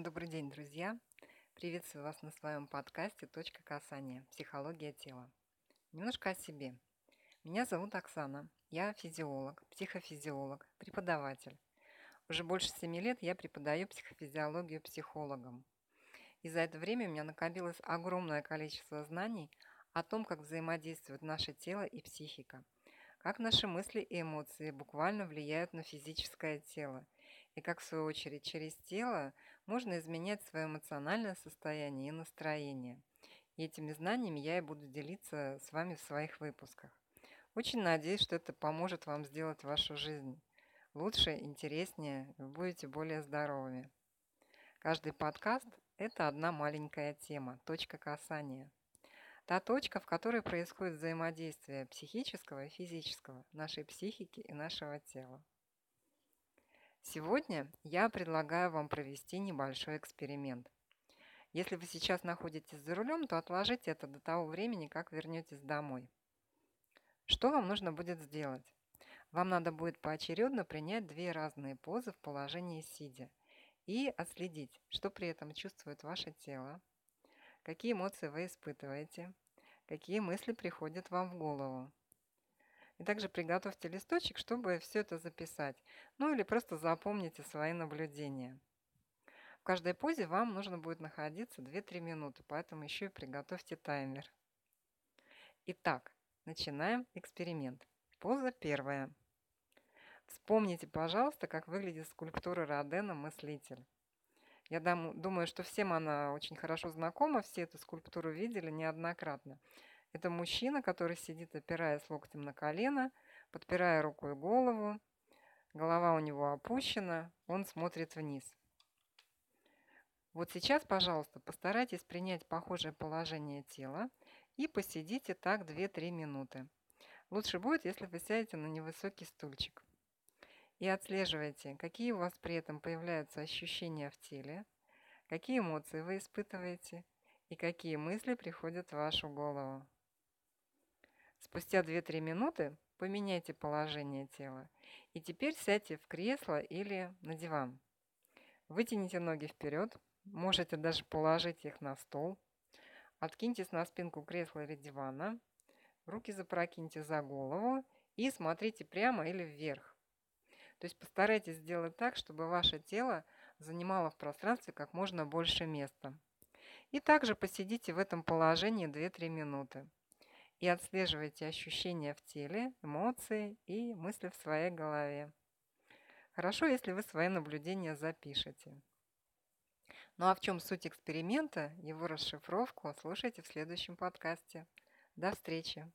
Добрый день, друзья! Приветствую вас на своем подкасте «Точка касания. Психология тела». Немножко о себе. Меня зовут Оксана. Я физиолог, психофизиолог, преподаватель. Уже больше семи лет я преподаю психофизиологию психологам. И за это время у меня накопилось огромное количество знаний о том, как взаимодействуют наше тело и психика, как наши мысли и эмоции буквально влияют на физическое тело – и как в свою очередь через тело можно изменять свое эмоциональное состояние и настроение. И этими знаниями я и буду делиться с вами в своих выпусках. Очень надеюсь, что это поможет вам сделать вашу жизнь лучше, интереснее, вы будете более здоровыми. Каждый подкаст – это одна маленькая тема, точка касания. Та точка, в которой происходит взаимодействие психического и физического, нашей психики и нашего тела. Сегодня я предлагаю вам провести небольшой эксперимент. Если вы сейчас находитесь за рулем, то отложите это до того времени, как вернетесь домой. Что вам нужно будет сделать? Вам надо будет поочередно принять две разные позы в положении сидя и отследить, что при этом чувствует ваше тело, какие эмоции вы испытываете, какие мысли приходят вам в голову. И также приготовьте листочек, чтобы все это записать. Ну или просто запомните свои наблюдения. В каждой позе вам нужно будет находиться 2-3 минуты, поэтому еще и приготовьте таймер. Итак, начинаем эксперимент. Поза первая. Вспомните, пожалуйста, как выглядит скульптура Родена «Мыслитель». Я думаю, что всем она очень хорошо знакома, все эту скульптуру видели неоднократно. Это мужчина, который сидит, опираясь локтем на колено, подпирая рукой голову. Голова у него опущена, он смотрит вниз. Вот сейчас, пожалуйста, постарайтесь принять похожее положение тела и посидите так 2-3 минуты. Лучше будет, если вы сядете на невысокий стульчик. И отслеживайте, какие у вас при этом появляются ощущения в теле, какие эмоции вы испытываете и какие мысли приходят в вашу голову. Спустя 2-3 минуты поменяйте положение тела. И теперь сядьте в кресло или на диван. Вытяните ноги вперед, можете даже положить их на стол. Откиньтесь на спинку кресла или дивана. Руки запрокиньте за голову и смотрите прямо или вверх. То есть постарайтесь сделать так, чтобы ваше тело занимало в пространстве как можно больше места. И также посидите в этом положении 2-3 минуты и отслеживайте ощущения в теле, эмоции и мысли в своей голове. Хорошо, если вы свои наблюдения запишете. Ну а в чем суть эксперимента, его расшифровку слушайте в следующем подкасте. До встречи!